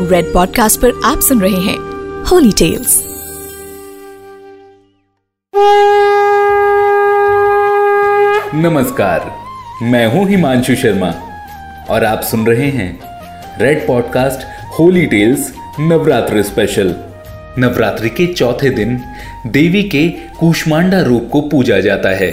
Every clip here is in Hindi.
रेड पॉडकास्ट पर आप सुन रहे हैं होली टेल्स नमस्कार, मैं हूँ हिमांशु शर्मा और आप सुन रहे हैं red podcast holy tales Navratri special Navratri के चौथे दिन देवी के कुष्मांडा रूप को पूजा जाता है।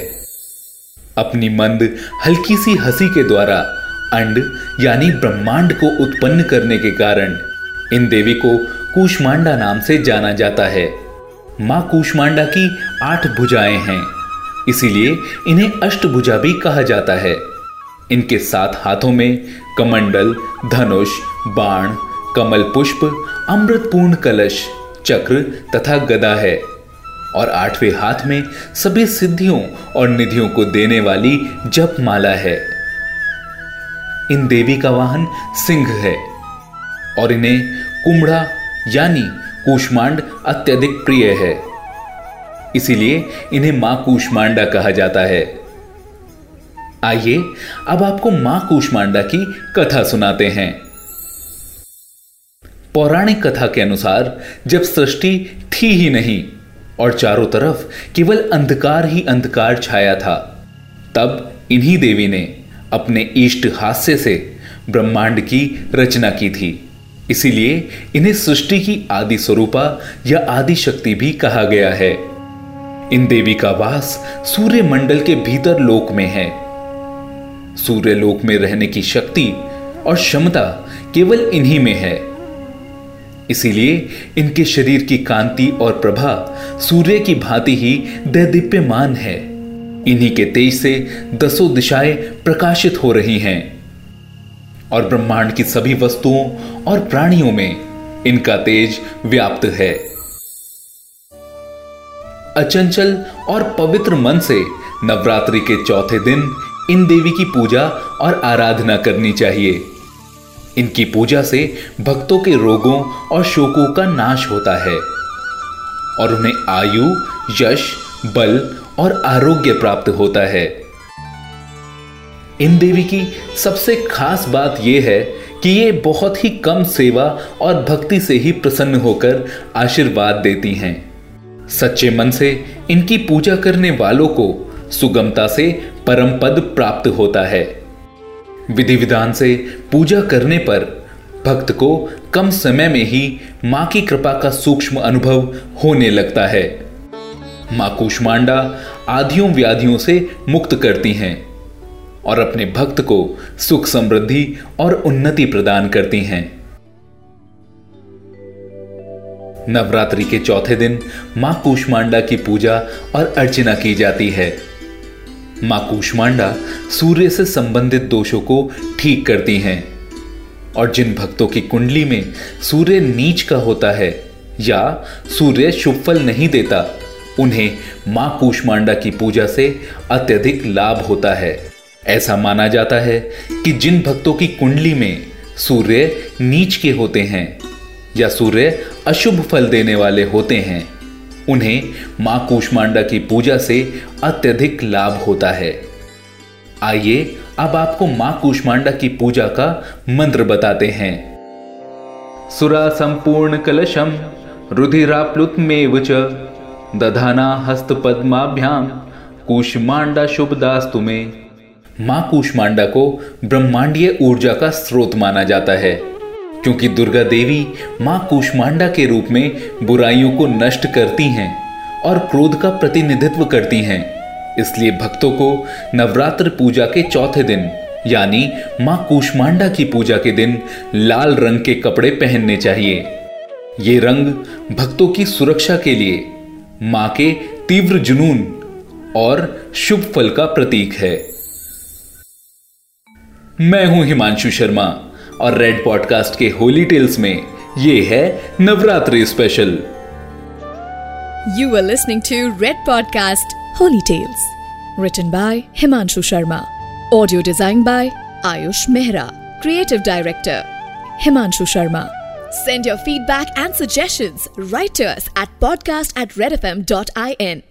अपनी मंद, हल्की सी हँसी के द्वारा अंड, यानी ब्रह्मांड को उत्पन्न करने के कारण इन देवी को कुष्मांडा नाम से जाना जाता है। माँ कुष्मांडा की आठ भुजाएँ हैं। इसीलिए इन्हें अष्टभुजा भी कहा जाता है। इनके सात हाथों में कमंडल, धनुष, बाण, कमल पुष्प, अमृतपूर्ण कलश, चक्र तथा गदा है। और आठवें हाथ में सभी सिद्धियों और निधियों को देने वाली जप माला है। इन देवी का वाहन सिंह है। और इन्हें कुमड़ा यानी कुष्मांड अत्यधिक प्रिय है। इसीलिए इन्हें माँ कुष्मांडा कहा जाता है। आइए, अब आपको माँ कुष्मांडा की कथा सुनाते हैं। पौराणिक कथा के अनुसार, जब सृष्टि थी ही नहीं और चारों तरफ़ केवल अंधकार ही अंधकार छाया था, तब इन्हीं देवी ने अपने इष्ट हास्य से ब्रह्मांड की रचना की थी। इसीलिए इन्हें सृष्टि की आदि स्वरूपा या आदि शक्ति भी कहा गया है। इन देवी का वास सूर्य मंडल के भीतर लोक में है। सूर्य लोक में रहने की शक्ति और क्षमता केवल इन्हीं में है। इसीलिए इनके शरीर की कांति और प्रभा सूर्य की भांति ही दैदीप्यमान है। इन्हीं के तेज से दसों दिशाएँ प्रकाशित हो रही हैं। और ब्रह्मांड की सभी वस्तुओं और प्राणियों में इनका तेज व्याप्त है। अचंचल और पवित्र मन से नवरात्रि के चौथे दिन इन देवी की पूजा और आराधना करनी चाहिए। इनकी पूजा से भक्तों के रोगों और शोकों का नाश होता है और उन्हें आयु, यश, बल और आरोग्य प्राप्त होता है। इन देवी की सबसे खास बात यह है कि ये बहुत ही कम सेवा और भक्ति से ही प्रसन्न होकर आशीर्वाद देती हैं। सच्चे मन से इनकी पूजा करने वालों को सुगमता से परम पद प्राप्त होता है। विधि विधान से पूजा करने पर भक्त को कम समय में ही माँ की कृपा का सूक्ष्म अनुभव होने लगता है। माँ कुष्मांडा आधियों व्याधियों से मुक्त करती हैं। और अपने भक्त को सुख समृद्धि और उन्नति प्रदान करती हैं। नवरात्रि के चौथे दिन माँ कुष्मांडा की पूजा और अर्चना की जाती है। माँ कुष्मांडा सूर्य से संबंधित दोषों को ठीक करती हैं और जिन भक्तों की कुंडली में सूर्य नीच का होता है या सूर्य शुभ फल नहीं देता, उन्हें माँ कुष्मांडा की पूजा से अत्यधिक लाभ होता है। ऐसा माना जाता है कि जिन भक्तों की कुंडली में सूर्य नीच के होते हैं या सूर्य अशुभ फल देने वाले होते हैं, उन्हें माँ कुष्मांडा की पूजा से अत्यधिक लाभ होता है। आइए अब आपको माँ कुष्मांडा की पूजा का मंत्र बताते हैं। सुरा संपूर्ण कलशम रुधिराप्लुत में दधाना हस्त पद्माभ्याम कुष्मांडा दास तुम्हें माँ कुष्मांडा को ब्रह्मांडीय ऊर्जा का स्रोत माना जाता है। क्योंकि दुर्गा देवी माँ कुष्मांडा के रूप में बुराइयों को नष्ट करती हैं और क्रोध का प्रतिनिधित्व करती हैं। इसलिए भक्तों को नवरात्र पूजा के चौथे दिन, यानी माँ कुष्मांडा की पूजा के दिन, लाल रंग के कपड़े पहनने चाहिए। ये रंग भक्तों की सुरक्षा के लिए, माँ के तीव्र जुनून और शुभ फल का प्रतीक है। मैं हूँ हिमांशु शर्मा और रेड पॉडकास्ट के होली टेल्स में ये है Navratri special you are listening to red podcast holy tales written by Himanshu Sharma audio design by Ayush Mehra creative director Himanshu Sharma Send your feedback and suggestions right to us at podcast at redfm.in.